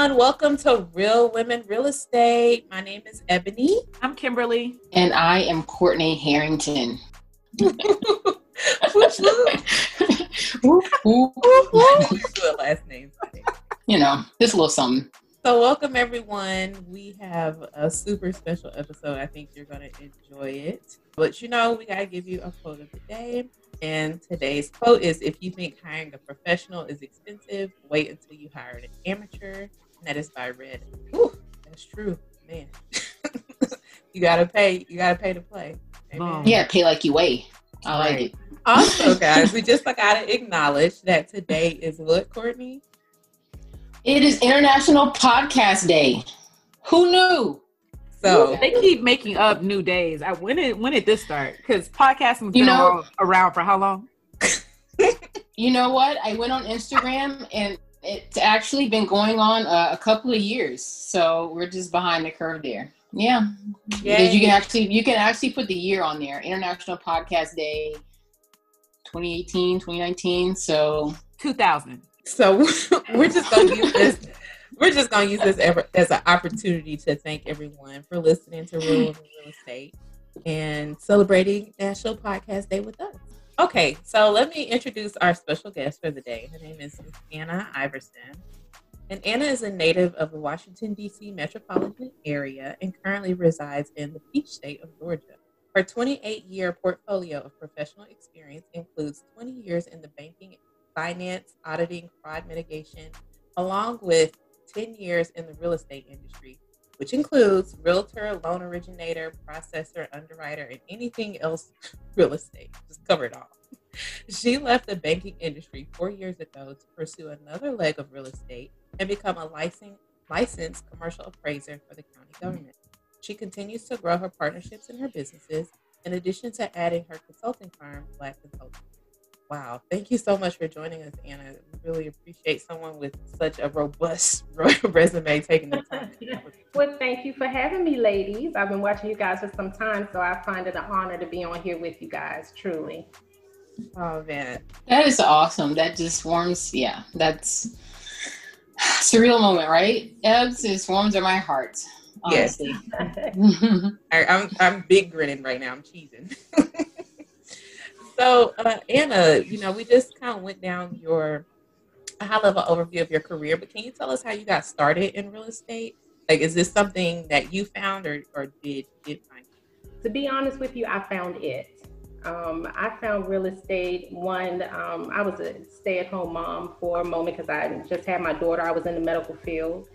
everyone. Welcome to Real Women Real Estate. My name is Ebony. I'm Kimberly. And I am Courtney Harrington. last name. You know, just a little something. So, welcome everyone. We have a super special episode. I think you're going to enjoy it. But you know, we got to give you a quote of the day. And today's quote is If you think hiring a professional is expensive, wait until you hire an amateur. And that is by Red. Ooh, that's true, man. you gotta pay. You gotta pay to play. Amen. Yeah, pay like you weigh. I right. like it. Also, guys, we just gotta acknowledge that today is what, Courtney? It is International Podcast Day. Who knew? So they keep making up new days. I, when did when did this start? Because podcasting's been you know, around for how long? you know what? I went on Instagram and it's actually been going on uh, a couple of years. So we're just behind the curve there. Yeah. Yeah. You can actually you can actually put the year on there. International Podcast Day 2018, 2019. So 2000. So we're just gonna use this we're just going to use this ever, as an opportunity to thank everyone for listening to Real Real Estate and celebrating National Podcast Day with us. Okay, so let me introduce our special guest for the day. Her name is Anna Iverson. And Anna is a native of the Washington, D.C. metropolitan area and currently resides in the Peach State of Georgia. Her 28 year portfolio of professional experience includes 20 years in the banking, finance, auditing, fraud mitigation, along with 10 years in the real estate industry, which includes realtor, loan originator, processor, underwriter, and anything else real estate. Just cover it all. She left the banking industry four years ago to pursue another leg of real estate and become a licensed, licensed commercial appraiser for the county government. She continues to grow her partnerships and her businesses, in addition to adding her consulting firm, Block Consulting. Wow. Thank you so much for joining us, Anna. We really appreciate someone with such a robust resume taking the time. well, thank you for having me, ladies. I've been watching you guys for some time, so I find it an honor to be on here with you guys, truly. Oh, man. That is awesome. That just warms, yeah, that's surreal moment, right? Ebbs, it warms in my heart. Honestly. Yes. I, I'm, I'm big grinning right now. I'm cheesing. So, uh, Anna, you know, we just kind of went down your high level overview of your career, but can you tell us how you got started in real estate? Like, is this something that you found or, or did did find? To be honest with you, I found it. Um, I found real estate. One, um, I was a stay at home mom for a moment because I just had my daughter. I was in the medical field.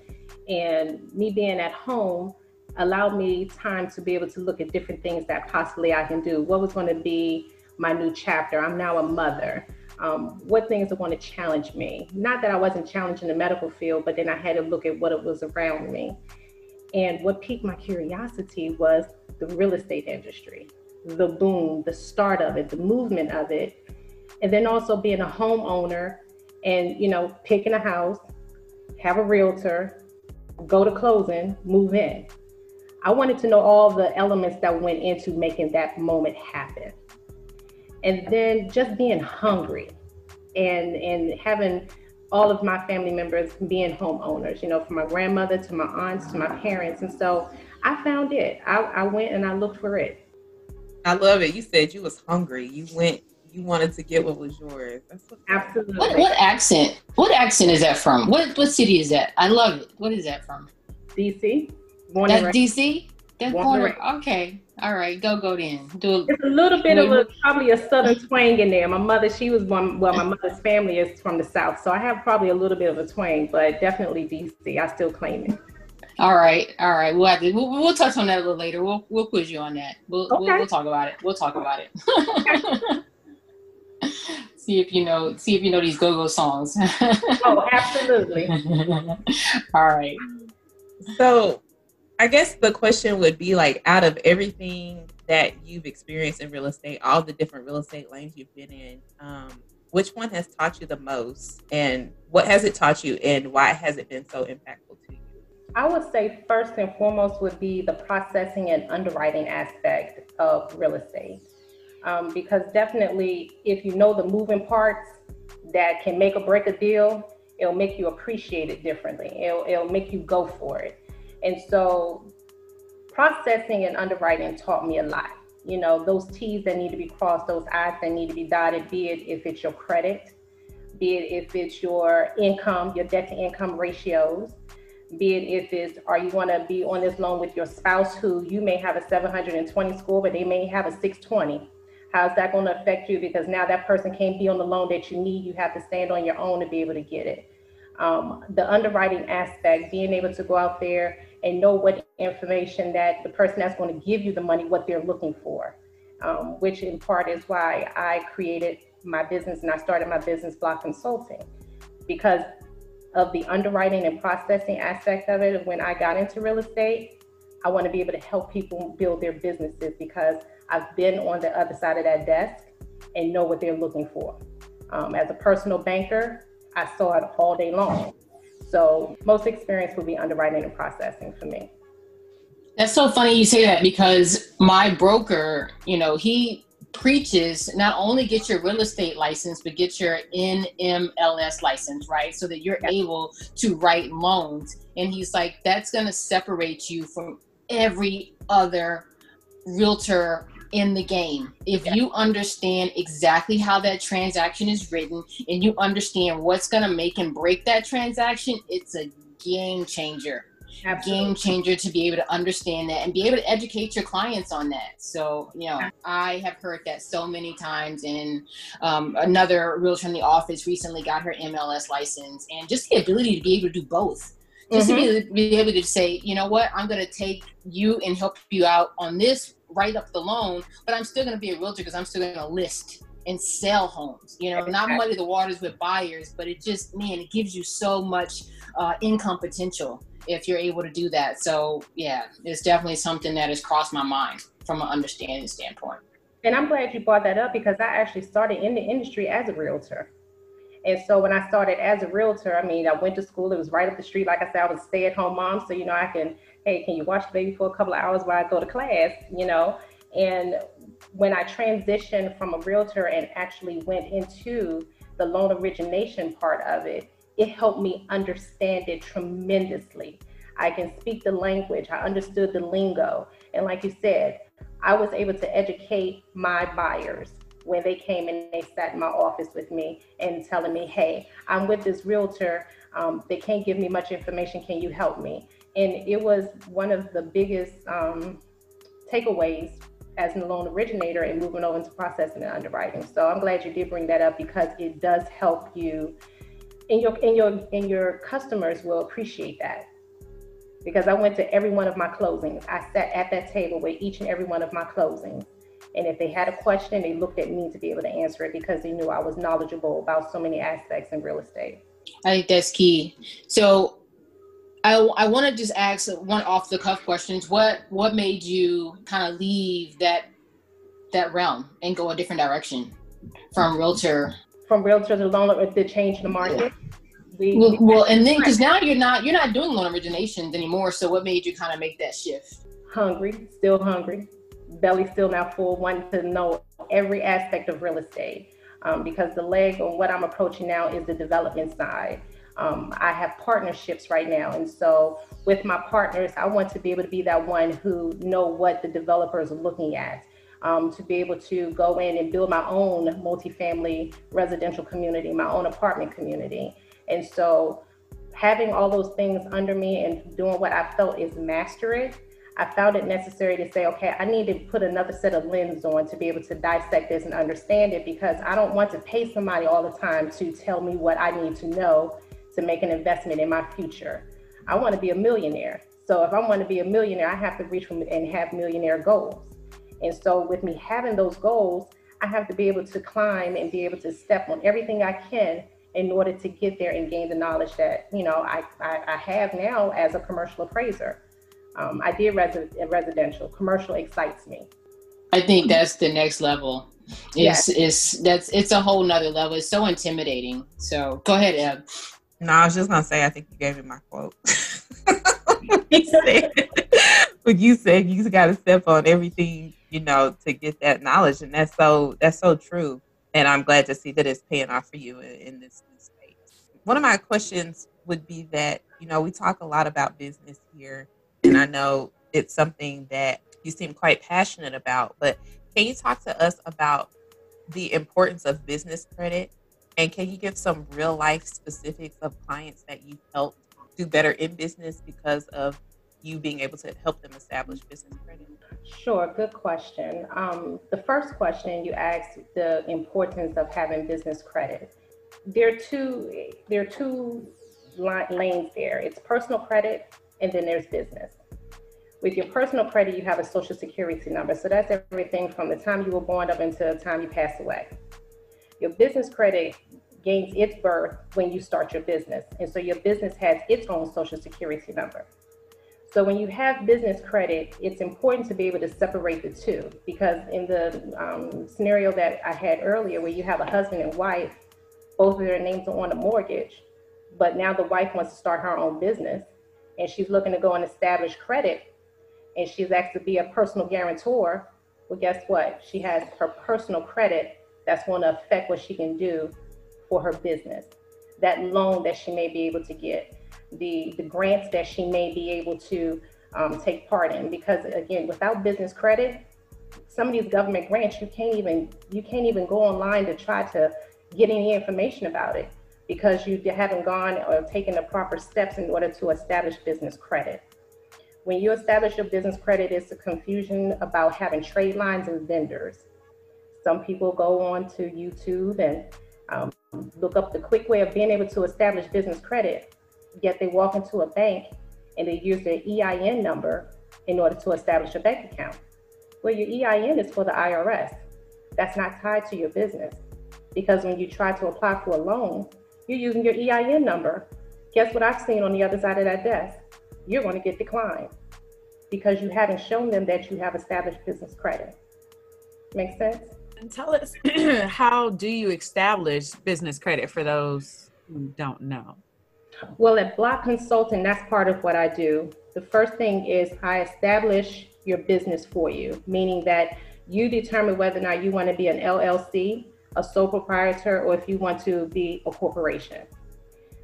And me being at home allowed me time to be able to look at different things that possibly I can do. What was going to be my new chapter. I'm now a mother. Um, what things are going to challenge me? Not that I wasn't challenged in the medical field, but then I had to look at what it was around me. And what piqued my curiosity was the real estate industry, the boom, the start of it, the movement of it, and then also being a homeowner and you know picking a house, have a realtor, go to closing, move in. I wanted to know all the elements that went into making that moment happen and then just being hungry and and having all of my family members being homeowners you know from my grandmother to my aunts to my parents. And so i found it. I, I went and i looked for it. I love it. You said you was hungry. You went you wanted to get what was yours. Absolutely. What, what accent what accent is that from? What what city is that? I love it. What is that from? Dc Born That's dc that's born okay all right, go go then. Do a, it's a little bit of a probably a southern twang in there. My mother, she was one. Well, my mother's family is from the south, so I have probably a little bit of a twang, but definitely DC. I still claim it. All right, all right. We'll, to, we'll, we'll touch on that a little later. We'll we'll quiz you on that. We'll, okay. we'll, we'll talk about it. We'll talk about it. see if you know see if you know these go-go songs. oh, absolutely. all right. So I guess the question would be like, out of everything that you've experienced in real estate, all the different real estate lanes you've been in, um, which one has taught you the most, and what has it taught you, and why has it been so impactful to you? I would say first and foremost would be the processing and underwriting aspect of real estate, um, because definitely if you know the moving parts that can make or break a deal, It'll make you appreciate it differently. It'll, it'll make you go for it. And so processing and underwriting taught me a lot. You know, those T's that need to be crossed, those I's that need to be dotted, be it if it's your credit, be it if it's your income, your debt to income ratios, be it if it's are you going to be on this loan with your spouse who you may have a 720 score, but they may have a 620. How's that going to affect you? Because now that person can't be on the loan that you need. You have to stand on your own to be able to get it. Um, the underwriting aspect, being able to go out there and know what information that the person that's going to give you the money, what they're looking for, um, which in part is why I created my business and I started my business block consulting because of the underwriting and processing aspect of it. When I got into real estate, I want to be able to help people build their businesses because I've been on the other side of that desk and know what they're looking for. Um, as a personal banker, I saw it all day long. So most experience would be underwriting and processing for me. That's so funny you say that because my broker, you know, he preaches not only get your real estate license, but get your NMLS license, right? So that you're able to write loans. And he's like, that's going to separate you from every other realtor in the game. If you understand exactly how that transaction is written and you understand what's going to make and break that transaction, it's a game changer. Absolutely. game changer to be able to understand that and be able to educate your clients on that. So, you know, I have heard that so many times. And um, another realtor in the office recently got her MLS license, and just the ability to be able to do both. Just mm-hmm. to be, mm-hmm. be able to say, you know what, I'm going to take you and help you out on this, write up the loan, but I'm still going to be a realtor because I'm still going to list and sell homes. You know, not muddy the waters with buyers, but it just man, it gives you so much uh, income potential if you're able to do that. So yeah, it's definitely something that has crossed my mind from an understanding standpoint. And I'm glad you brought that up because I actually started in the industry as a realtor. And so when I started as a realtor, I mean, I went to school. It was right up the street. Like I said, I was a stay-at-home mom, so you know, I can, hey, can you watch the baby for a couple of hours while I go to class? You know, and when I transitioned from a realtor and actually went into the loan origination part of it, it helped me understand it tremendously. I can speak the language, I understood the lingo. And like you said, I was able to educate my buyers when they came and they sat in my office with me and telling me, hey, I'm with this realtor. Um, they can't give me much information. Can you help me? And it was one of the biggest um, takeaways as a loan originator and moving over into processing and underwriting. So I'm glad you did bring that up because it does help you and your and your and your customers will appreciate that. Because I went to every one of my closings. I sat at that table with each and every one of my closings. And if they had a question, they looked at me to be able to answer it because they knew I was knowledgeable about so many aspects in real estate. I think that's key. So I, I want to just ask one off the cuff questions. What what made you kind of leave that that realm and go a different direction from realtor? From realtor to loan, the change in the market. We, well, well, and then because now you're not you're not doing loan originations anymore. So what made you kind of make that shift? Hungry, still hungry, belly still now full, wanting to know every aspect of real estate. Um, because the leg on what I'm approaching now is the development side. Um, I have partnerships right now, and so with my partners, I want to be able to be that one who know what the developers are looking at. Um, to be able to go in and build my own multifamily residential community, my own apartment community. And so having all those things under me and doing what I felt is master it, I found it necessary to say, okay, I need to put another set of lens on to be able to dissect this and understand it because I don't want to pay somebody all the time to tell me what I need to know to make an investment in my future. I want to be a millionaire. So if I want to be a millionaire, I have to reach from and have millionaire goals. And so with me having those goals, I have to be able to climb and be able to step on everything I can in order to get there and gain the knowledge that you know I, I, I have now as a commercial appraiser. Um, I did resi- residential. Commercial excites me. I think that's the next level. It's, yes. it's that's it's a whole nother level. It's so intimidating. So go ahead, Eb. No, I was just gonna say I think you gave me my quote. but you said you got to step on everything, you know, to get that knowledge, and that's so that's so true. And I'm glad to see that it's paying off for you in, in this space. one of my questions would be that you know we talk a lot about business here, and I know it's something that you seem quite passionate about. But can you talk to us about the importance of business credit, and can you give some real life specifics of clients that you've helped do better in business because of you being able to help them establish business credit? Sure, good question. Um, the first question you asked the importance of having business credit. There are two. There are two lanes there. It's personal credit, and then there's business. With your personal credit, you have a social security number. So that's everything from the time you were born up until the time you pass away. Your business credit gains its birth when you start your business. And so your business has its own social security number. So when you have business credit, it's important to be able to separate the two because in the um, scenario that I had earlier, where you have a husband and wife, both of their names are on a mortgage, but now the wife wants to start her own business and she's looking to go and establish credit and she's asked to be a personal guarantor. Well, guess what? She has her personal credit that's going to affect what she can do for her business. That loan that she may be able to get the, the grants that she may be able to um, take part in. Because again, without business credit, some of these government grants, you can't even you can't even go online to try to get any information about it because you haven't gone or taken the proper steps in order to establish business credit. When you establish your business credit, it's a confusion about having trade lines and vendors. Some people go on to YouTube and um, look up the quick way of being able to establish business credit yet they walk into a bank and they use their EIN number in order to establish a bank account. Well, your EIN is for the IRS. That's not tied to your business. Because when you try to apply for a loan, you're using your EIN number. Guess what I've seen on the other side of that desk? You're going to get declined because you haven't shown them that you have established business credit. Make sense? And tell us how do you establish business credit for those who don't know? Well, at Block Consulting, that's part of what I do. The first thing is I establish your business for you, meaning that you determine whether or not you want to be an LLC, a sole proprietor, or if you want to be a corporation.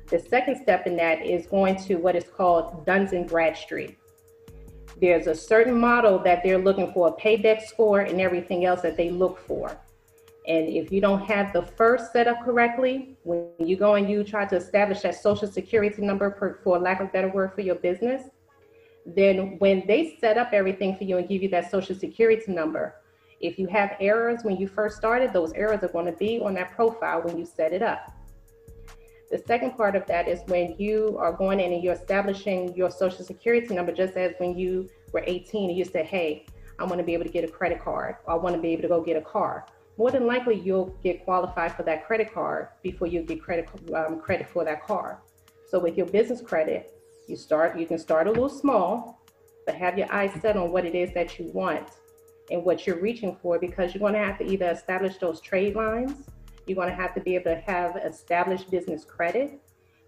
The second step in that is going to what is called Duns and Bradstreet. There's a certain model that they're looking for, a payback score, and everything else that they look for. And if you don't have the first set up correctly, when you go and you try to establish that social security number, for, for lack of better word, for your business, then when they set up everything for you and give you that social security number, if you have errors when you first started, those errors are going to be on that profile when you set it up. The second part of that is when you are going in and you're establishing your social security number, just as when you were 18 and you said, hey, I want to be able to get a credit card, or I want to be able to go get a car more than likely you'll get qualified for that credit card before you get credit um, credit for that car. So with your business credit, you start you can start a little small, but have your eyes set on what it is that you want and what you're reaching for because you're going to have to either establish those trade lines, you're going to have to be able to have established business credit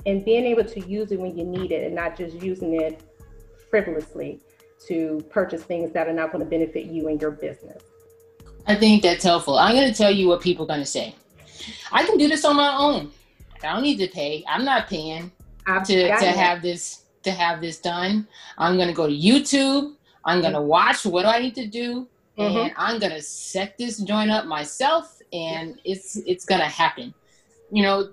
and being able to use it when you need it and not just using it frivolously to purchase things that are not going to benefit you and your business. I think that's helpful. I'm going to tell you what people are going to say. I can do this on my own. I don't need to pay. I'm not paying I've to, to have this to have this done. I'm going to go to YouTube. I'm going to watch what do I need to do, mm-hmm. and I'm going to set this joint up myself, and it's it's going to happen. You know,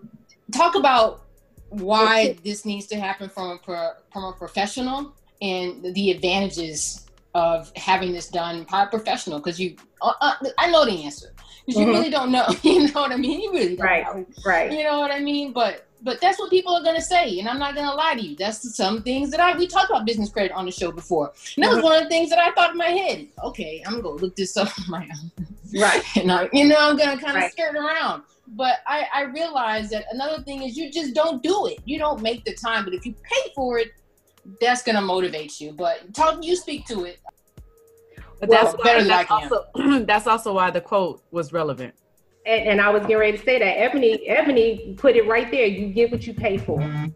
talk about why this needs to happen from a from a professional and the advantages of having this done by a professional because you uh, uh, I know the answer. Because you mm-hmm. really don't know you know what I mean? You really don't right know. right. You know what I mean? But but that's what people are gonna say and I'm not gonna lie to you. That's some things that I we talked about business credit on the show before. And that mm-hmm. was one of the things that I thought in my head. Okay I'm gonna look this up on my own right and I, you know I'm gonna kind of right. skirt around but I, I realized that another thing is you just don't do it you don't make the time but if you pay for it that's gonna motivate you. But talk, you speak to it. But well, that's better that's also that's also why the quote was relevant. And, and, I was getting ready to say that Ebony Ebony put it right there. You get what you pay for. Mm-hmm.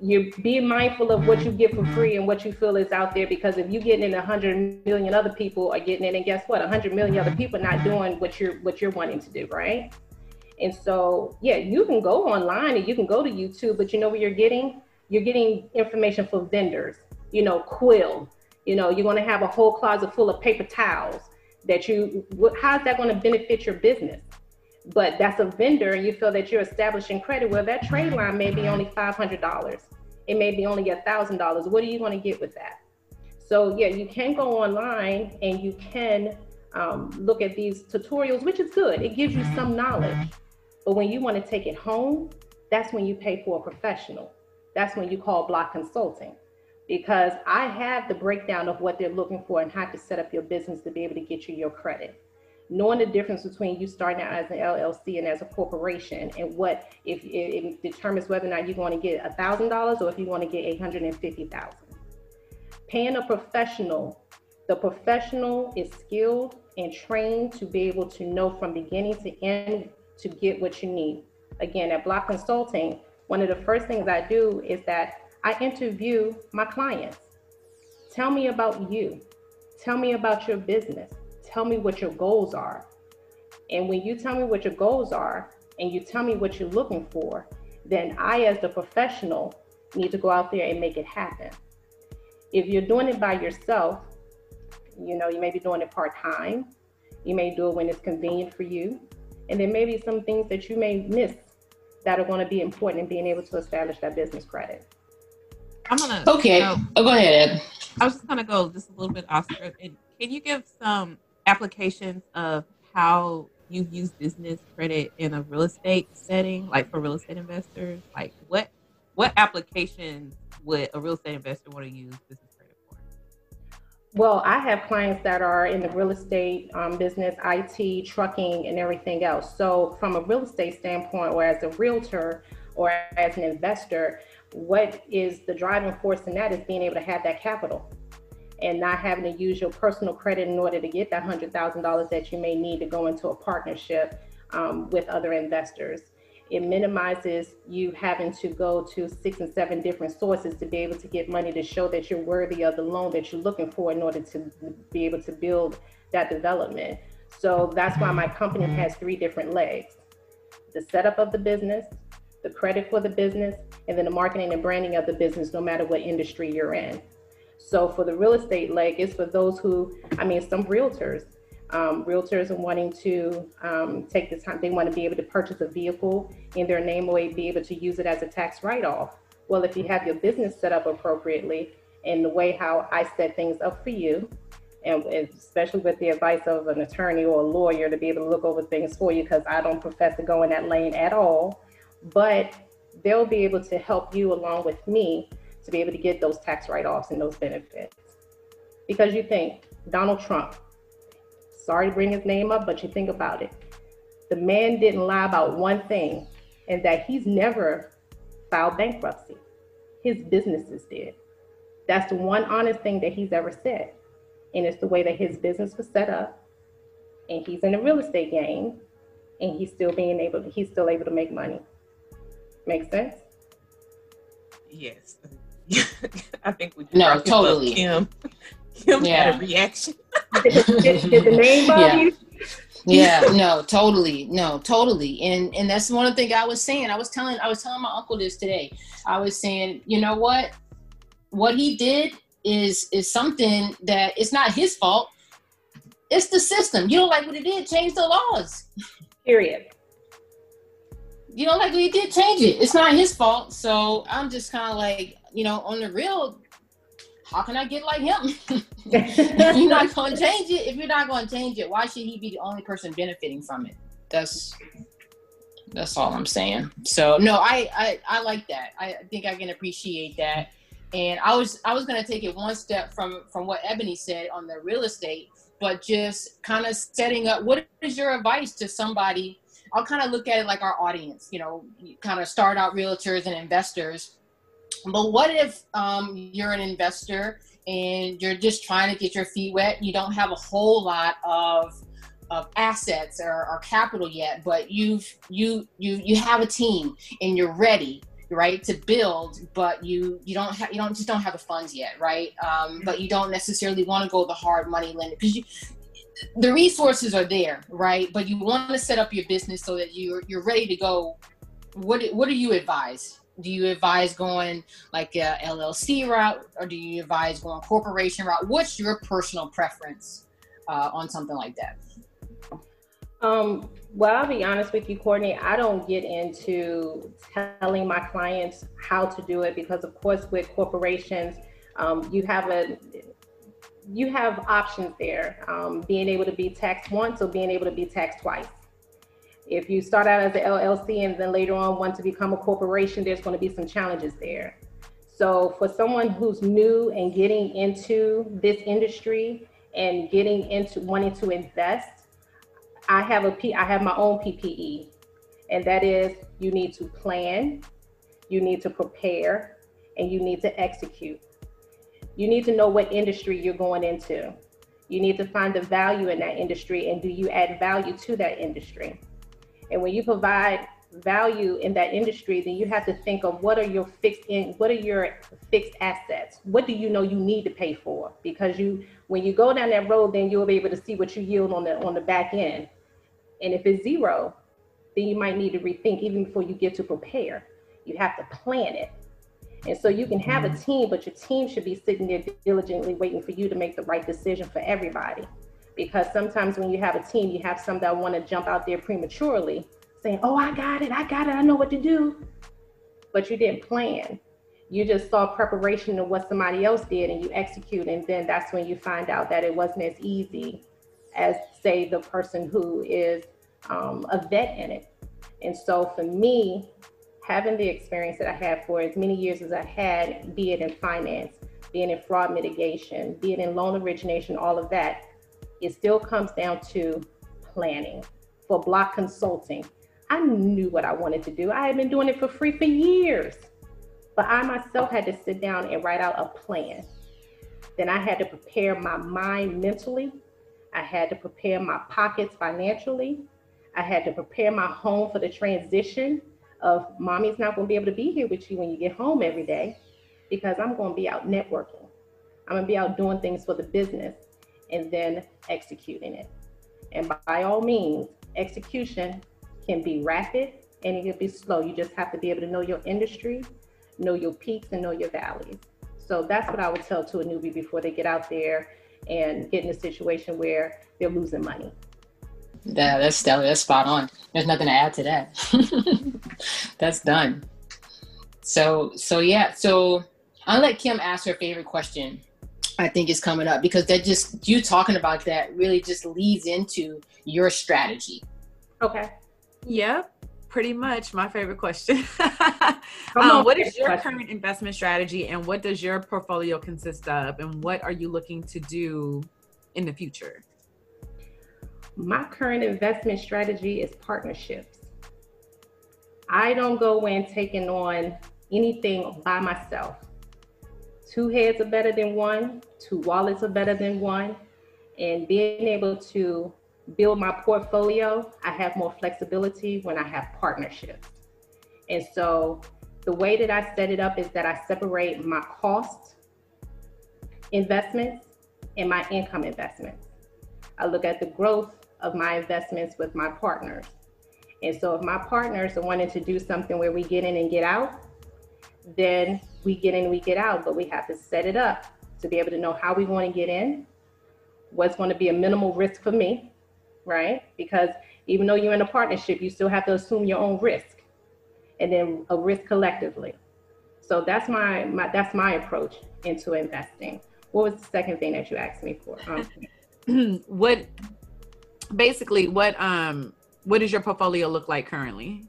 You're being mindful of what you mm-hmm. get for free and what you feel is out there because if you get in a hundred million other people are getting in, and guess what? A hundred million other people not doing what you're what you're wanting to do, right? And so, yeah, you can go online and you can go to YouTube, but you know what you're getting? You're getting information from vendors, you know, Quill. You know, you're going to have a whole closet full of paper towels that you, how's that going to benefit your business? But that's a vendor and you feel that you're establishing credit. Well, that trade line may be only $500. It may be only $1,000. What are you going to get with that? So, yeah, you can go online and you can um, look at these tutorials, which is good. It gives you some knowledge. But when you want to take it home, that's when you pay for a professional. That's when you call block consulting because I have the breakdown of what they're looking for and how to set up your business to be able to get you your credit. Knowing the difference between you starting out as an LLC and as a corporation, and what if it, it determines whether or not you're going to get a thousand dollars or if you want to get eight hundred and fifty thousand. Paying a professional, the professional is skilled and trained to be able to know from beginning to end to get what you need. Again, at Block Consulting, one of the first things I do is that I interview my clients. Tell me about you. Tell me about your business. Tell me what your goals are. And when you tell me what your goals are and you tell me what you're looking for, then I, as the professional, need to go out there and make it happen. If you're doing it by yourself, you know, you may be doing it part time. You may do it when it's convenient for you. And there may be some things that you may miss that are going to be important in being able to establish that business credit. I'm gonna. Okay. Go, oh, go ahead. Ed. I was just gonna go just a little bit off script. And Can you give some applications of how you use business credit in a real estate setting, like for real estate investors? Like what what applications would a real estate investor want to use business credit for? well, I have clients that are in the real estate um, business, IT, trucking, and everything else. So, from a real estate standpoint, or as a realtor, or as an investor, what is the driving force in that is being able to have that capital and not having to use your personal credit in order to get that $100,000 that you may need to go into a partnership um, with other investors. It minimizes you having to go to six and seven different sources to be able to get money to show that you're worthy of the loan that you're looking for in order to be able to build that development. So that's why my company has three different legs the setup of the business, the credit for the business, and then the marketing and branding of the business, no matter what industry you're in. So for the real estate leg, it's for those who, I mean, some realtors um, realtors are wanting to um, take the time, they want to be able to purchase a vehicle in their name or be able to use it as a tax write off. Well, if you have your business set up appropriately and the way how I set things up for you, and especially with the advice of an attorney or a lawyer to be able to look over things for you, because I don't profess to go in that lane at all, but they'll be able to help you along with me to be able to get those tax write offs and those benefits. Because you think Donald Trump, Sorry to bring his name up, but you think about it. The man didn't lie about one thing, and that he's never filed bankruptcy. His businesses did. That's the one honest thing that he's ever said. And it's the way that his business was set up. And he's in the real estate game and he's still being able to, he's still able to make money. Make sense? Yes. I think we no totally. Kim. Kim yeah. had a reaction. Did, did, the name bother yeah. you? yeah no totally no totally. And and that's one of the things i was saying. I was telling i was telling my uncle this today. I was saying you know what? What he did is is something that it's not his fault. It's the system. You don't like what he did change the laws. Period. You don't like what he did change it. It's not his fault. So i'm just kind of like you know on the real how can I get like him? you're not to change it. If you're not going to change it, why should he be the only person benefiting from it? That's that's all I'm saying. So no, I I, I like that. I think I can appreciate that. And I was I was gonna take it one step from from what Ebony said on the real estate, but just kind of setting up. What is your advice to somebody? I'll kind of look at it like our audience. You know, kind of start out realtors and investors but what if um, you're an investor and you're just trying to get your feet wet? You don't have a whole lot of of assets or, or capital yet, but you've you you you have a team and you're ready right to build but you you don't have you don't just don't have the funds yet right um, but you don't necessarily want to go the hard money lender because you the resources are there, right? But you want to set up your business so that you're you're ready to go. What what do you advise? Do you advise going like a LLC route, or do you advise going corporation route? What's your personal preference uh, on something like that? Um, well, I'll be honest with you, Courtney. I don't get into telling my clients how to do it because, of course, with corporations, um, you have a you have options there. Um, being able to be taxed once or being able to be taxed twice. If you start out as an LLC and then later on want to become a corporation, there's going to be some challenges there. So for someone who's new and getting into this industry and getting into wanting to invest, I have a P, I have my own PPE, and that is you need to plan, you need to prepare, and you need to execute. You need to know what industry you're going into. You need to find the value in that industry, and do you add value to that industry? And when you provide value in that industry, then you have to think of what are your fixed in what are your fixed assets? What do you know you need to pay for? Because you when you go down that road, then you'll be able to see what you yield on the on the back end. And if it's zero, then you might need to rethink even before you get to prepare. You have to plan it. And so you can have a mm-hmm. team, but your team should be sitting there diligently waiting for you to make the right decision for everybody. Because sometimes when you have a team, you have some that want to jump out there prematurely saying, Oh, I got it, I got it, I know what to do. But you didn't plan. You just saw preparation of what somebody else did and you execute. And then that's when you find out that it wasn't as easy as, say, the person who is um, a vet in it. And so for me, having the experience that I had for as many years as I had, be it in finance, being in fraud mitigation, be it in loan origination, all of that, it still comes down to planning. For block consulting, I knew what I wanted to do. I had been doing it for free for years, but I myself had to sit down and write out a plan. Then I had to prepare my mind mentally. I had to prepare my pockets financially. I had to prepare my home for the transition of mommy's not going to be able to be here with you when you get home every day because I'm going to be out networking. I'm going to be out doing things for the business and then executing it. And by all means, execution can be rapid and it can be slow. You just have to be able to know your industry, know your peaks, and know your valleys. So that's what I would tell to a newbie before they get out there and get in a situation where they're losing money. Yeah, that's stellar. That's spot on. There's nothing to add to that. that's done. So, so yeah. So I'll let Kim ask her favorite question. I think is coming up because that just you talking about that really just leads into your strategy. Okay. Yep. Pretty much my favorite question. um, what is your question. current investment strategy and what does your portfolio consist of and what are you looking to do in the future? My current investment strategy is partnerships. I don't go in taking on anything by myself. Two heads are better than one, two wallets are better than one. And being able to build my portfolio, I have more flexibility when I have partnerships. And so the way that I set it up is that I separate my cost investments and my income investments. I look at the growth of my investments with my partners. And so if my partners are wanting to do something where we get in and get out, then we get in, we get out, but we have to set it up to be able to know how we want to get in, what's going to be a minimal risk for me, right? Because even though you're in a partnership, you still have to assume your own risk and then a risk collectively. So that's my, my that's my approach into investing. What was the second thing that you asked me for? Um, what basically what um what does your portfolio look like currently?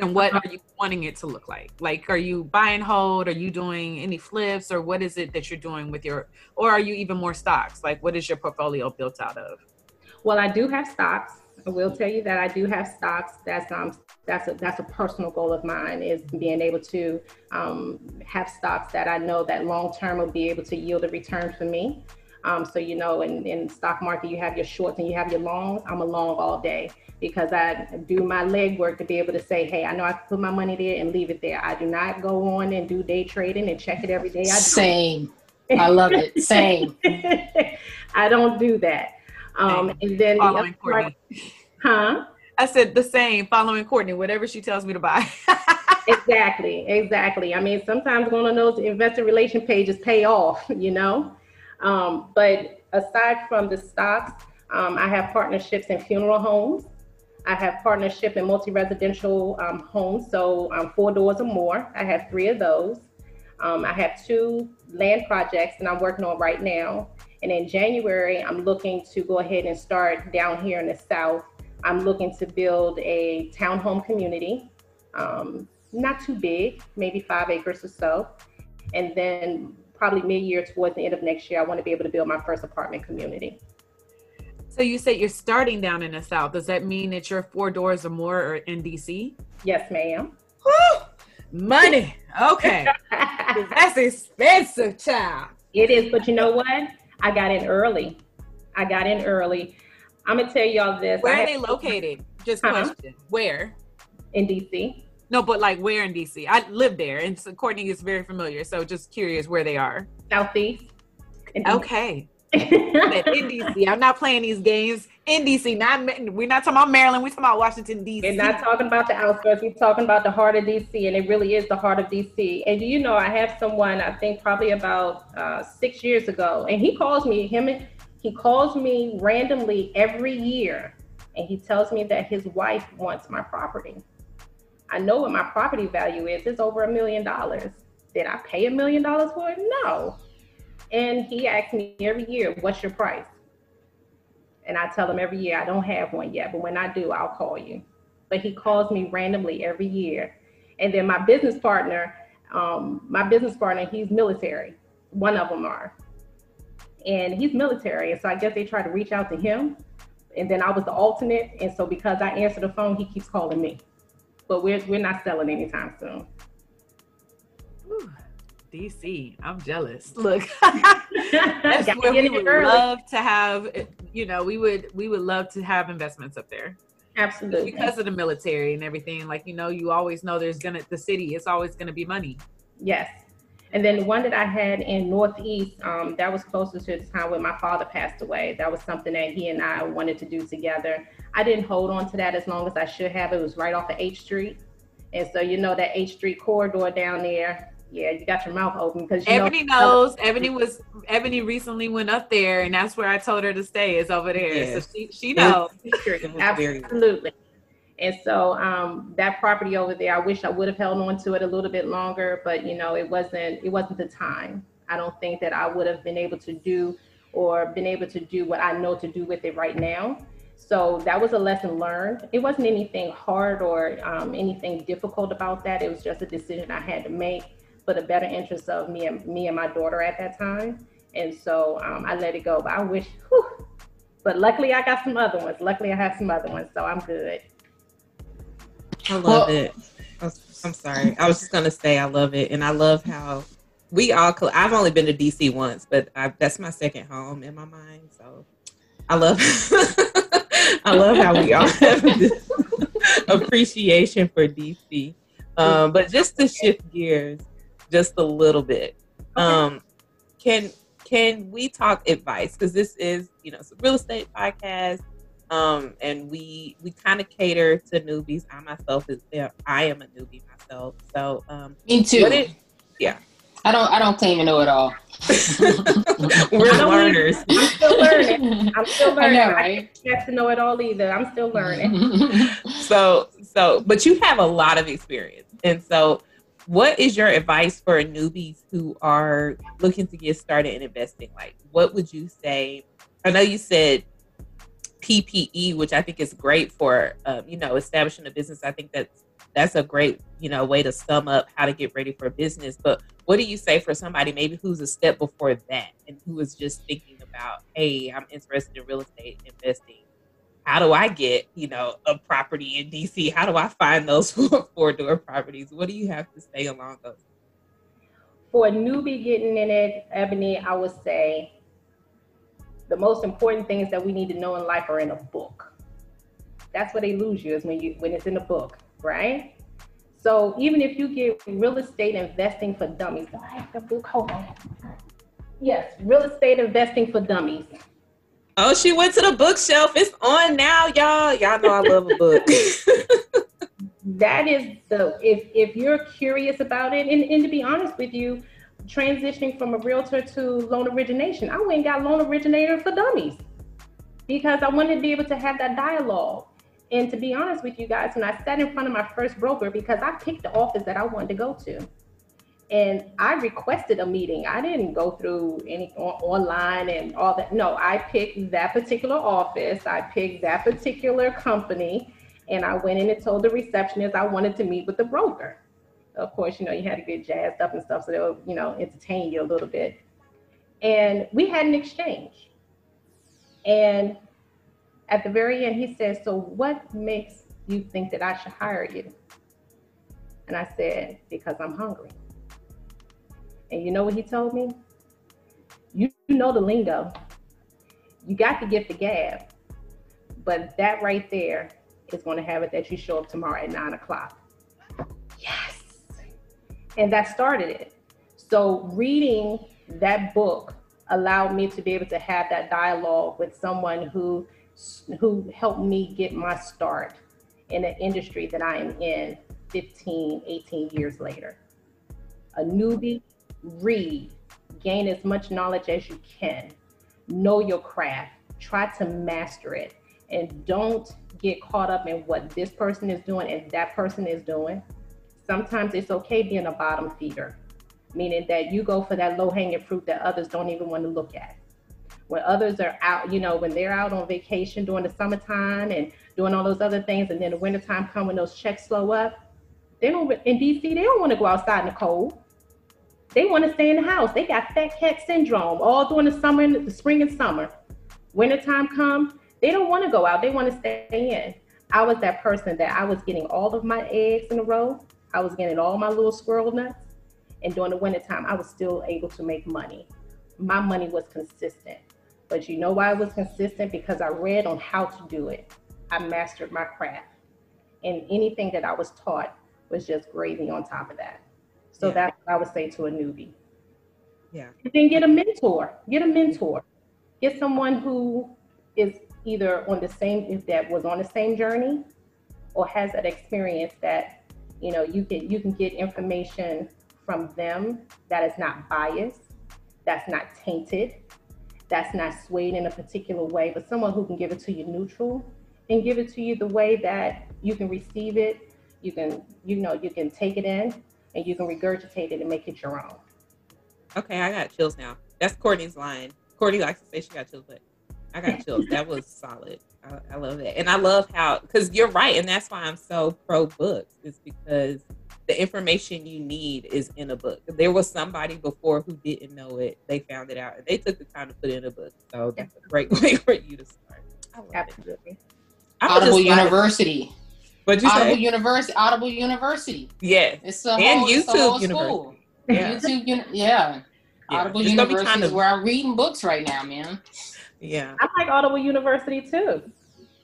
And what are you wanting it to look like? Like, are you buying hold? Are you doing any flips, or what is it that you're doing with your, or are you even more stocks? Like, what is your portfolio built out of? Well, I do have stocks. I will tell you that I do have stocks. That's um that's a that's a personal goal of mine is being able to um, have stocks that I know that long term will be able to yield a return for me. Um, so you know, in, in stock market, you have your shorts and you have your longs. I'm a long all day because I do my leg work to be able to say, hey, I know I can put my money there and leave it there. I do not go on and do day trading and check it every day. I Same. I love it. Same. I don't do that. Um, and then the Following other part- Courtney. huh? I said the same, following Courtney, whatever she tells me to buy. exactly, exactly. I mean, sometimes one of those investor relation pages pay off, you know. Um, but aside from the stocks, um, I have partnerships in funeral homes. I have partnership in multi-residential um, homes, so um, four doors or more. I have three of those. Um, I have two land projects that I'm working on right now. And in January, I'm looking to go ahead and start down here in the South. I'm looking to build a townhome community, um, not too big, maybe five acres or so. And then probably mid-year towards the end of next year, I want to be able to build my first apartment community. so you said you're starting down in the South. Does that mean that you're four doors or more are in DC? Yes, ma'am. Woo! Money. Okay. That's expensive, child. It is, but you know what? I got in early. I got in early. I'm gonna tell y'all this. Where are they located? Just Uh-huh. question. Where? in DC? No, but like where in DC? I live there, and so Courtney is very familiar. So just curious where they are. Southeast. Okay. in DC. I'm not playing these games in DC. Not we're not talking about Maryland. We're talking about Washington DC. We're not talking about the outskirts. We're talking about the heart of DC, and it really is the heart of DC. And you know, I have someone I think probably about uh, six years ago, and he calls me. Him, and- he calls me randomly every year, and he tells me that his wife wants my property. I know what my property value is. It's over a million dollars. Did I pay a million dollars for it? No. And he asks me every year, "What's your price?" And I tell him every year, I don't have one yet, but when I do, I'll call you. But he calls me randomly every year. And then my business partner, um, my business partner, he's military. One of them are. And he's military. And so I guess they try to reach out to him. And then I was the alternate. And so because I answer the phone, he keeps calling me. But we're, we're not selling anytime soon. Whew. DC. I'm jealous. Look. That's where we would early. love to have you know, we would we would love to have investments up there. Absolutely. Because of the military and everything. Like, you know, you always know there's gonna the city, it's always gonna be money. Yes. And then the one that I had in Northeast, um, that was closer to the time when my father passed away. That was something that he and I wanted to do together. I didn't hold on to that as long as I should have. It was right off of H Street. And so you know that H Street corridor down there. Yeah, you got your mouth open because you Ebony know knows. Ebony was Ebony recently went up there and that's where I told her to stay is over there. Yes. So she she knows. It was very- Absolutely. And so um, that property over there, I wish I would have held on to it a little bit longer, but you know, it wasn't it wasn't the time. I don't think that I would have been able to do or been able to do what I know to do with it right now. So that was a lesson learned. It wasn't anything hard or um, anything difficult about that. It was just a decision I had to make for the better interest of me and me and my daughter at that time. And so um, I let it go. But I wish, whew, but luckily I got some other ones. Luckily I have some other ones, so I'm good. I love Well- it. I was- I'm sorry. I was just gonna say I love it, and I love how we all. I've only been to DC once, but I, that's my second home in my mind. So I love. I love how we all have this appreciation for DC. Um, but just to shift gears just a little bit, um, can can we talk advice? Because this is you know it's a real estate podcast um, and we we kind of cater to newbies. I myself is yeah, I am a newbie myself, so um, Me too. it, I don't. I don't claim to know it all. we're don't learners. I'm still learning. I'm still I learning. know, I right? don't have to know it all either. I'm still learning. So so, but you have a lot of experience, and so. What is your advice for newbies who are looking to get started in investing? Like, what would you say? I know you said PPE, which I think is great for um, you know establishing a business. I think that's that's a great you know way to sum up how to get ready for a business. But what do you say for somebody maybe who's a step before that and who is just thinking about, hey, I'm interested in real estate investing. How do I get you know a property in DC? How do I find those four door properties? What do you have to say along those? For a newbie getting in it, Ebony, I would say the most important things that we need to know in life are in a book. That's where they lose you is when you when it's in a book, right? So even if you get real estate investing for dummies, I have the book? Hold on. Yes, real estate investing for dummies. Oh, she went to the bookshelf. It's on now, y'all. Y'all know I love a book. that is the if if you're curious about it, and, and to be honest with you, transitioning from a realtor to loan origination, I went and got loan originator for dummies because I wanted to be able to have that dialogue. And to be honest with you guys, when I sat in front of my first broker, because I picked the office that I wanted to go to, and I requested a meeting. I didn't go through any online and all that. No, I picked that particular office. I picked that particular company, and I went in and told the receptionist I wanted to meet with the broker. Of course, you know you had to get jazzed up and stuff, so they'll you know entertain you a little bit. And we had an exchange. And at the very end, he said, "So what makes you think that I should hire you?" And I said, "Because I'm hungry." And you know what he told me? You know the lingo. You got to get the gab. But that right there is going to have it that you show up tomorrow at nine o'clock. Yes. And that started it. So reading that book allowed me to be able to have that dialogue with someone who who helped me get my start in an industry that I am in 15, 18 years later. A newbie read, gain as much knowledge as you can, know your craft, try to master it, and don't get caught up in what this person is doing and that person is doing. Sometimes it's okay being a bottom feeder, meaning that you go for that low hanging fruit that others don't even want to look at. When others are out, you know, when they're out on vacation during the summertime and doing all those other things, and then the wintertime come when those checks slow up, they don't in DC, they don't want to go outside in the cold. They want to stay in the house. They got fat cat syndrome all during the summer the spring and summer. Wintertime come, they don't want to go out. They want to stay in. I was that person that I was getting all of my eggs in a row. I was getting all my little squirrel nuts. And during the wintertime, I was still able to make money. My money was consistent. But you know why it was consistent? Because I read on how to do it. I mastered my craft. And anything that I was taught was just gravy on top of that. So yeah. that's what I would say to a newbie. Yeah. And then get a mentor. Get a mentor. Get someone who is either on the same if that was on the same journey or has that experience that you know you can you can get information from them that is not biased, that's not tainted, that's not swayed in a particular way, but someone who can give it to you neutral and give it to you the way that you can receive it, you can you know you can take it in and you can regurgitate it and make it your own. Okay, I got chills now. That's Courtney's line. Courtney likes to say she got chills, but I got chills. that was solid. I, I love that, and I love how because you're right, and that's why I'm so pro books. Is because the information you need is in a book. There was somebody before who didn't know it. They found it out, and they took the time to put it in a book. So that's a great way for you to start. Absolutely. Audible University. What'd you Audible say? University. Audible University. Yeah. It's a and whole, YouTube it's a whole University. school. Yeah. YouTube, uni- yeah. Yeah. Audible It's University kind is where I'm reading books right now, man. Yeah. I like Audible University too.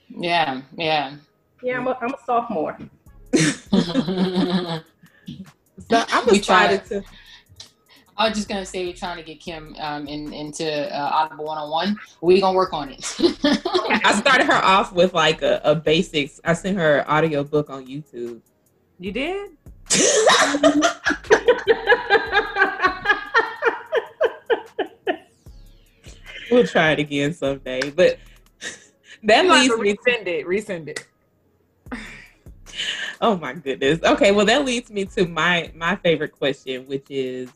Yeah, yeah. Yeah, I'm a, I'm a sophomore. I So I'm We tried excited to. was just gonna say we're trying to get Kim um, in, into uh, Audible 101. We're gonna work on it. I started her off with like a, a basics. I sent her an audio book on YouTube. You did? we'll try it again someday. But that You have leads me to resend it. Resend it. Oh my goodness. Okay, well that leads me to my my favorite question, which is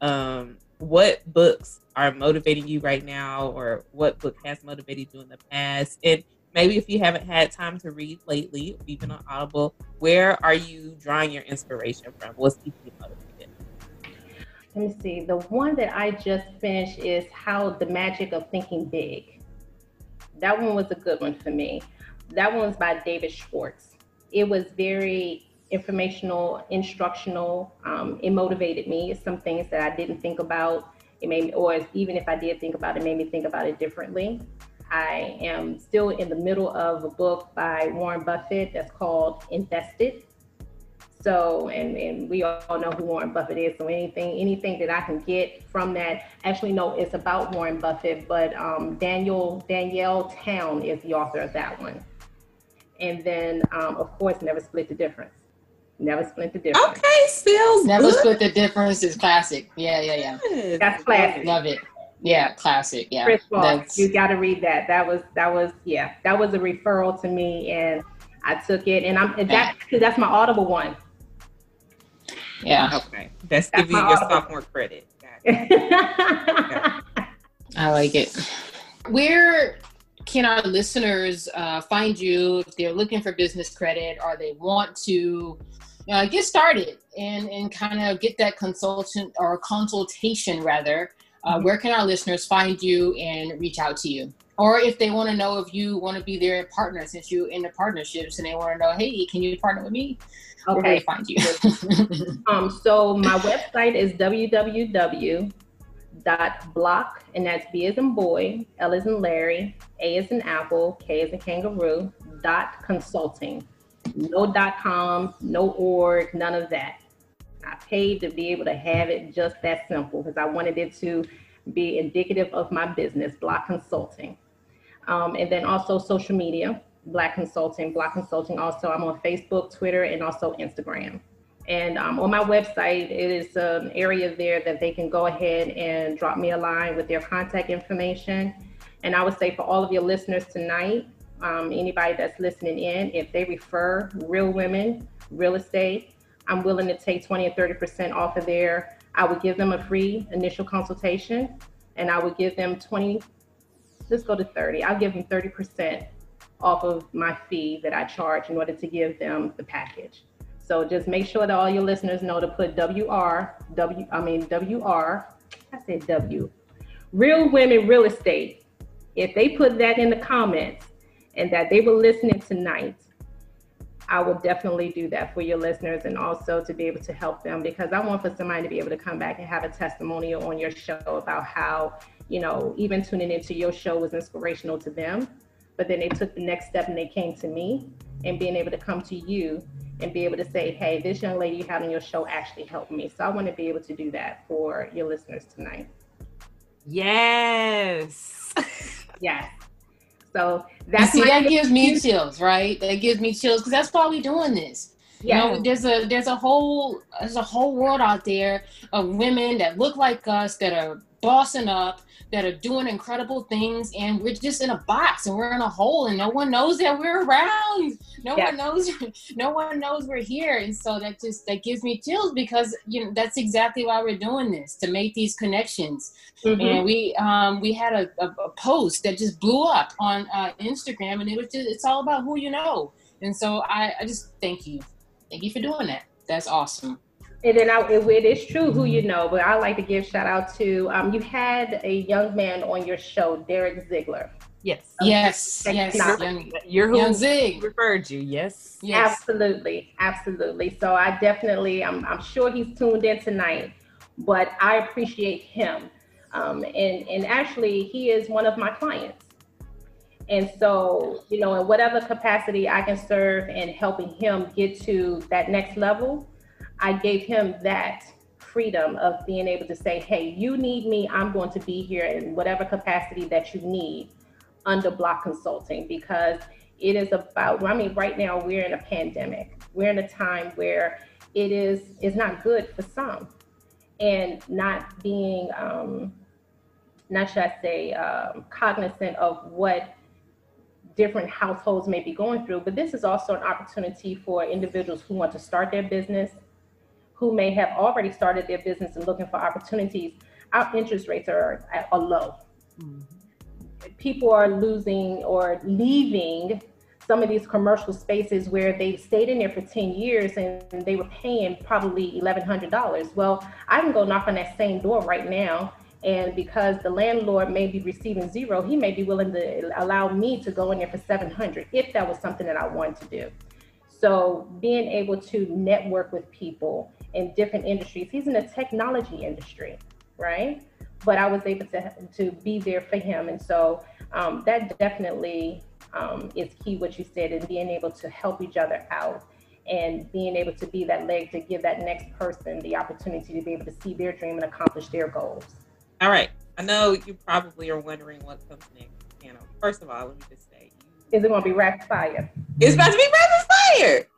um what books are motivating you right now or what book has motivated you in the past? And maybe if you haven't had time to read lately, even on Audible, where are you drawing your inspiration from? What's keeping you motivated? Let me see. The one that I just finished is How the Magic of Thinking Big. That one was a good one for me. That one was by David Schwartz. It was very informational, instructional. Um, it motivated me. Some things that I didn't think about. It made me, or even if I did think about it, it made me think about it differently. I am still in the middle of a book by Warren Buffett that's called Invested. So, and, and we all know who Warren Buffett is. So anything, anything that I can get from that, actually, no, it's about Warren Buffett, but um, Daniel, Danielle Town is the author of that one. And then, um, of course, Never Split the Difference. Never Split the Difference. Okay, still Never good. split the difference is classic. Yeah, yeah, yeah. That's classic. Love it. Yeah, classic. Yeah. Chris Voss, That's- you got to read that. That was that was yeah, that was a referral to me, and I took it, and I'm and that because that's my Audible one. yeah. Okay, that's That's giving you my your audible. sophomore credit. Got. I like it. Where can our listeners uh, find you if they're looking for business credit or they want to uh, get started and, and kind of get that consultant or consultation rather? Uh, where can our listeners find you and reach out to you? Or if they want to know if you want to be their partner, since you're into partnerships and they want to know, hey, can you partner with me? Where can they okay. find you? Um. So my website is www.block, and that's B as in boy, L as in Larry, A is an apple, K is a kangaroo. Dot consulting. No dot com, no org, none of that. I paid to be able to have it just that simple because I wanted it to be indicative of my business, Block Consulting. Um, and then also social media, Black Consulting, Block Consulting. Also, I'm on Facebook, Twitter, and also Instagram. And um, on my website, it is an area there that they can go ahead and drop me a line with their contact information. And I would say for all of your listeners tonight, um, anybody that's listening in, if they refer real women, real estate, I'm willing to take 20 or 30% off of there. I would give them a free initial consultation and I would give them 20, let's go to 30. I'll give them 30% off of my fee that I charge in order to give them the package. So just make sure that all your listeners know to put WR, W, I mean WR, I said W, Real Women Real Estate. If they put that in the comments and that they were listening tonight, I will definitely do that for your listeners and also to be able to help them because I want for somebody to be able to come back and have a testimonial on your show about how, you know, even tuning into your show was inspirational to them. But then they took the next step and they came to me and being able to come to you and be able to say, hey, this young lady you on your show actually helped me. So I want to be able to do that for your listeners tonight. Yes. Yes. So You see, that gives me chills, right? That gives me chills because that's why we're doing this. You yeah. know, there's a there's a whole there's a whole world out there of women that look like us that are bossing up, that are doing incredible things, and we're just in a box and we're in a hole, and no one knows that we're around. No Yeah. one knows. No one knows we're here, and so that just that gives me chills because you know that's exactly why we're doing this to make these connections Mhm. and we um we had a, a, a post that just blew up on uh, Instagram, and it was just it's all about who you know. And so I, I just thank you, thank you for doing that. That's awesome. And then I, it, it is true who you know, but I like to give shout out to um, you had a young man on your show, Derek Ziegler. Yes. Yes, Thank yes, you. young, You're who young Zig. referred you. Yes. Yes, Absolutely, absolutely. So I definitely, I'm, I'm sure he's tuned in tonight, but I appreciate him. Um, and, and actually, he is one of my clients. And so, you know, in whatever capacity I can serve in helping him get to that next level, I gave him that freedom of being able to say, hey, you need me, I'm going to be here in whatever capacity that you need under Block Consulting because it is about, I mean, right now we're in a pandemic. We're in a time where it is is not good for some and not being, um, not should I say, um, cognizant of what different households may be going through. But this is also an opportunity for individuals who want to start their business, who may have already started their business and looking for opportunities. Our interest rates are, are low mm-hmm. people are losing or leaving some of these commercial spaces where they've stayed in there for 10 years and they were paying probably $1,100. Well, I can go knock on that same door right now. And because the landlord may be receiving zero, he may be willing to allow me to go in there for 700 if that was something that I wanted to do. So being able to network with people in different industries, he's in the technology industry, right? But I was able to, to be there for him. And so um, that definitely um, is key, what you said, and being able to help each other out and being able to be that leg to give that next person the opportunity to be able to see their dream and accomplish their goals. All right. I know you probably are wondering what comes next. You know, first of all, let me just say, is it going to be rapid fire? It's about to be rapid fire.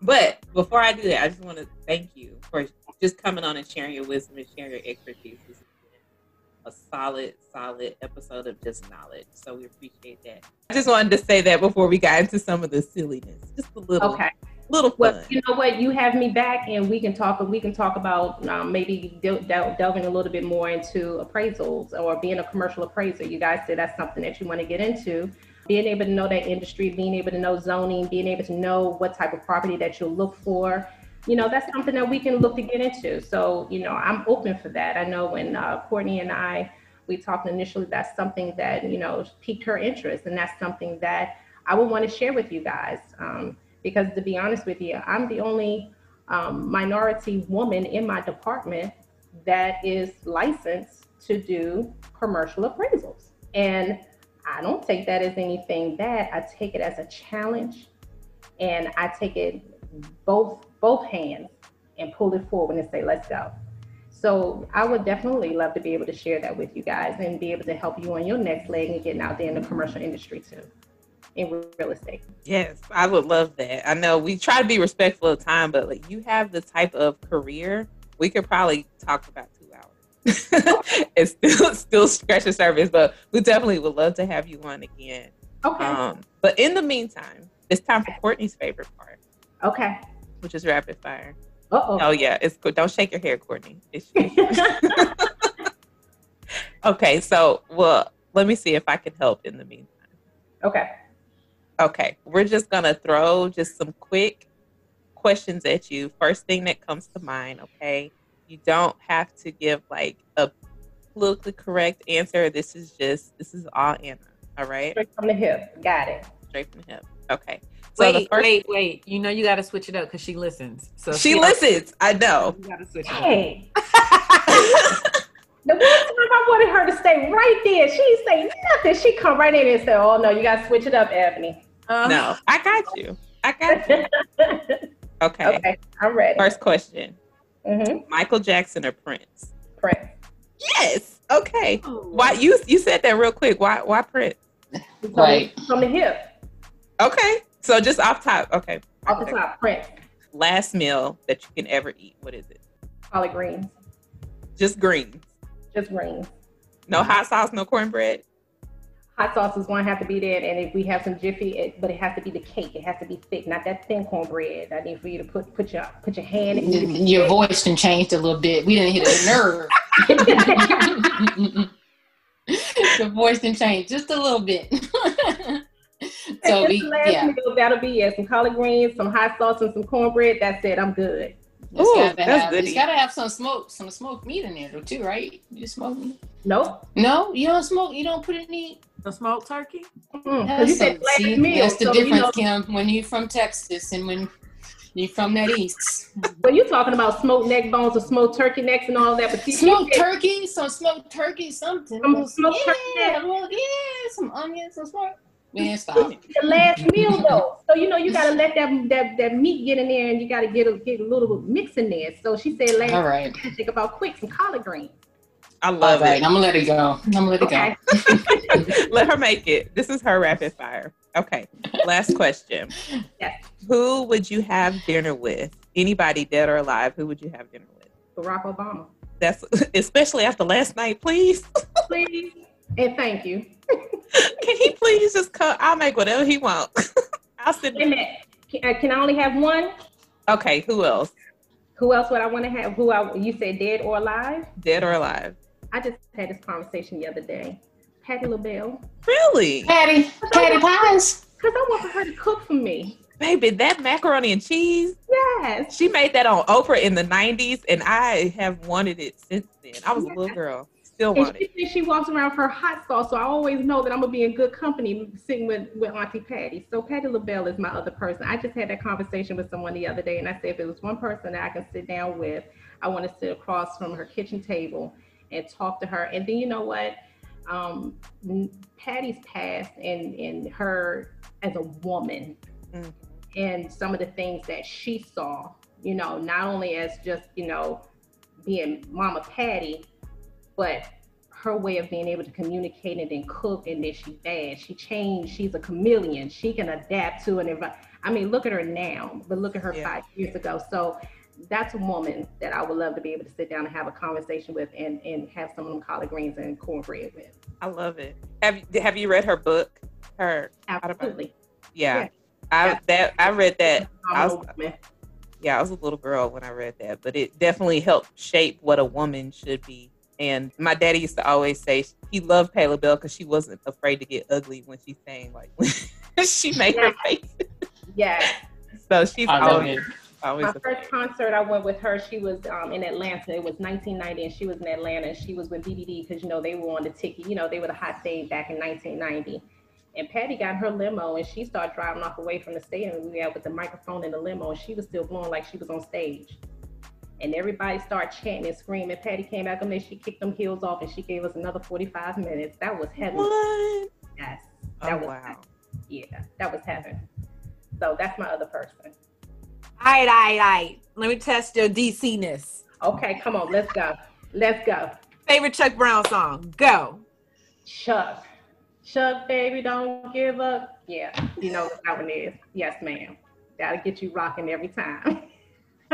But before I do that, I just want to thank you for just coming on and sharing your wisdom and sharing your expertise. This has been a solid, solid episode of just knowledge. So we appreciate that. I just wanted to say that before we got into some of the silliness, just a little. Okay little fun. Well, you know what? You have me back, and we can talk. We can talk about um, maybe del- del- delving a little bit more into appraisals or being a commercial appraiser. You guys said that's something that you want to get into. Being able to know that industry, being able to know zoning, being able to know what type of property that you'll look for. You know, that's something that we can look to get into. So, you know, I'm open for that. I know when uh, Courtney and I we talked initially, that's something that you know piqued her interest, and that's something that I would want to share with you guys. Um, because to be honest with you, I'm the only um, minority woman in my department that is licensed to do commercial appraisals. And I don't take that as anything bad. I take it as a challenge and I take it both both hands and pull it forward and say, let's go. So I would definitely love to be able to share that with you guys and be able to help you on your next leg and getting out there in the commercial industry too in real estate. Yes, I would love that. I know we try to be respectful of time, but like you have the type of career we could probably talk about. it's still still scratch the surface, but we definitely would love to have you on again. Okay. Um, but in the meantime, it's time for Courtney's favorite part. Okay. Which is rapid fire. Uh-oh. Oh yeah, it's good. Don't shake your hair, Courtney. okay, so well, let me see if I can help in the meantime. Okay. Okay, we're just gonna throw just some quick questions at you. First thing that comes to mind, okay? You don't have to give like a politically correct answer. This is just this is all Anna. All right. Straight from the hip. Got it. Straight from the hip. Okay. So wait, first... wait, wait. You know you got to switch it up because she listens. So she, she listens. I know. You got to switch it hey. up. the one time I wanted her to stay right there, she say nothing. She come right in and say, "Oh no, you got to switch it up, Ebony." Uh, no, I got you. I got you. Okay. Okay, I'm ready. First question. Mm-hmm. Michael Jackson or Prince? Prince. Yes. Okay. Why you you said that real quick? Why why Prince? Right. From the hip. Okay. So just off top. Okay. Off the top, Prince. Last meal that you can ever eat. What is it? Collard greens. Just greens. Just greens. No hot sauce, no cornbread hot sauce is going to have to be there. And if we have some Jiffy, it, but it has to be the cake. It has to be thick, not that thin cornbread. I need for you to put put your put your hand. In your voice can changed a little bit. We didn't hit a nerve. the voice can change just a little bit. so we, yeah. Meal, that'll be it. Some collard greens, some hot sauce, and some cornbread. That's it. I'm good. It's Ooh, gotta that's have, It's gotta have some smoke, some smoked meat in there though too, right? You smoke meat? Nope. No, you don't smoke. You don't put any the smoked turkey? Mm-hmm. That's, some, see, meal, that's the so difference, you know, Kim, when you're from Texas and when you're from that east. Well, you're talking about smoked neck bones or smoked turkey necks and all that. But smoked turkey, some smoked turkey, something. Some smoked yeah, turkey. Well, yeah, some onions, some smoked. Man, stop. The last meal though, so you know you gotta let that that, that meat get in there, and you gotta get a get a little mix in there. So she said, "Last, all right, think about quick some collard greens." I love right, it. I'm gonna let it go. I'm gonna let okay. it go. let her make it. This is her rapid fire. Okay. Last question. Yes. Who would you have dinner with? Anybody dead or alive? Who would you have dinner with? Barack Obama. That's especially after last night, please. please. And thank you. can he please just come? I'll make whatever he wants. I'll sit. Wait a minute. Can, uh, can I only have one? Okay. Who else? Who else would I want to have? Who I you said dead or alive? Dead or alive. I just had this conversation the other day. Patti LaBelle. Really? Patti. Patty Pies. Because I want her to cook for me. Baby, that macaroni and cheese. Yes. She made that on Oprah in the 90s, and I have wanted it since then. I was yes. a little girl. Still want she, it. She walks around with her hot sauce, so I always know that I'm gonna be in good company sitting with, with Auntie Patti. So Patti LaBelle is my other person. I just had that conversation with someone the other day, and I said if it was one person that I can sit down with, I want to sit across from her kitchen table and talk to her. And then you know what? Um, Patti's past and and her as a woman mm. and some of the things that she saw, you know, not only as just, you know, being Mama Patti, but her way of being able to communicate and then cook and then she's bad. She changed. She's a chameleon. She can adapt to an environment. I mean, look at her now, but look at her yeah. five years ago. So that's a woman that I would love to be able to sit down and have a conversation with and, and have some of them collard greens and cornbread with. I love it. Have you have you read her book? Her absolutely. Yeah. yeah. I that I read that. I was, yeah, I was a little girl when I read that, but it definitely helped shape what a woman should be. And my daddy used to always say he loved Patti LaBelle because she wasn't afraid to get ugly when she sang, like she made yeah. her face. Yeah. so she's always, always. My first concert I went with her. She was um, in Atlanta. It was 1990, and she was in Atlanta. She was with BBD because you know they were on the ticket. You know they were the hot thing back in 1990. And Patti got her limo and she started driving off away from the stadium. We had with the microphone in the limo and she was still blowing like she was on stage. And everybody started chanting and screaming. Patti came back and then she kicked them heels off and she gave us another 45 minutes. That was heaven. What? Yes. Oh, that oh, was wow. Heaven. Yeah, that was heaven. So that's my other person. All right, all right, all right. Let me test your DC ness. Okay, come on, let's go. Let's go. Favorite Chuck Brown song? Go. Chuck. Chuck, baby, don't give up. Yeah, you know what that one is. Yes, ma'am. Gotta get you rocking every time.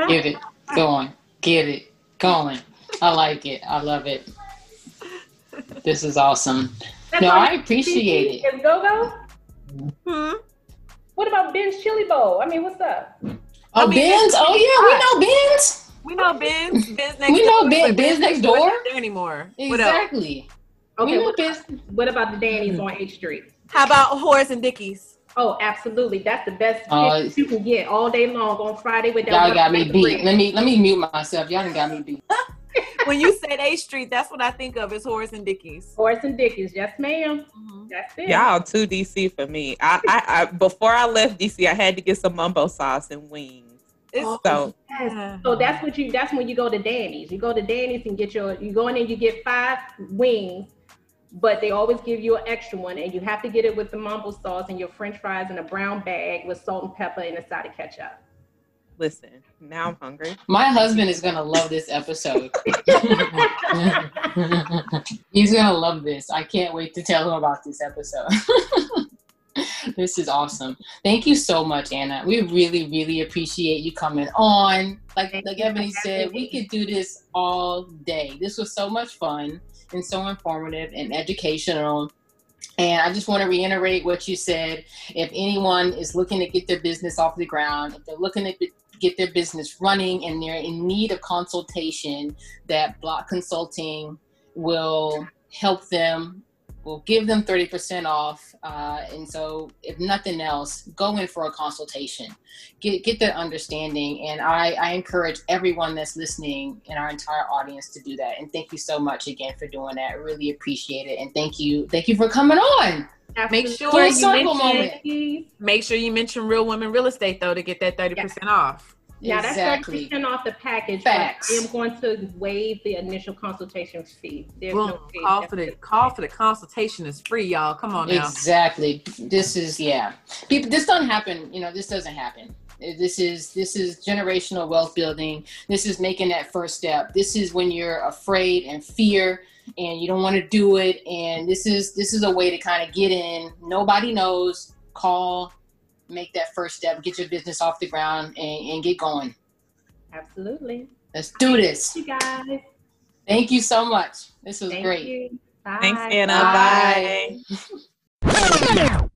Get it going. Get it going. I like it. I love it. This is awesome. That's no, I appreciate it. Go go. Hmm. What about Ben's Chili Bowl? I mean, what's up? Oh, I mean, Ben's. Oh yeah, we know Ben's. We know Ben's. Ben's next. We know Ben. Ben's next door. Anymore. Exactly. Okay, what, what, about the Danny's on H Street? How about Horace and Dickie's? Oh, absolutely. That's the best uh, you can get all day long on Friday with that. Y'all got me beat. Let me let me mute myself. Y'all done got me beat. when you said H Street, that's what I think of is Horace and Dickie's. Horace and Dickie's, yes, ma'am. Mm-hmm. That's it. Y'all too DC for me. I, I, I before I left DC, I had to get some mumbo sauce and wings. Oh, so yes. so that's what you that's when you go to Danny's. You go to Danny's and get your you go in and you get five wings but they always give you an extra one and you have to get it with the mumbo sauce and your french fries in a brown bag with salt and pepper and a side of ketchup. Listen now i'm hungry. My husband is gonna love this episode. He's gonna love this. I can't wait to tell him about this episode. This is awesome. Thank you so much anna. We really really appreciate you coming on. Like like ebony said we could do this all day. This was so much fun and so informative and educational. And I just want to reiterate what you said. If anyone is looking to get their business off the ground, if they're looking to get their business running and they're in need of consultation, that Block Consulting will help them We'll give them 30% off. Uh, and so, if nothing else, go in for a consultation, get, get that understanding. And I, I encourage everyone that's listening in our entire audience to do that. And thank you so much again for doing that. I really appreciate it. And thank you. Thank you for coming on. Make sure you mention, make sure you mention Real Women Real Estate though to get that 30% yes. off. Yeah, exactly. that's 30% off the package. Facts. I am going to waive the initial consultation fee. There's Boom. no fee. Call for the call for the consultation is free, y'all. Come on now. Exactly. This is yeah. People this doesn't happen, you know, this doesn't happen. Uh, this is this is generational wealth building. This is making that first step. This is when you're afraid and fear and you don't want to do it and this is this is a way to kind of get in. Nobody knows. Call make that first step, get your business off the ground, and, and get going. Absolutely. Let's do this. Thank you guys. Thank you so much. This was Thank great. You. Thanks, Anna. Bye. Bye.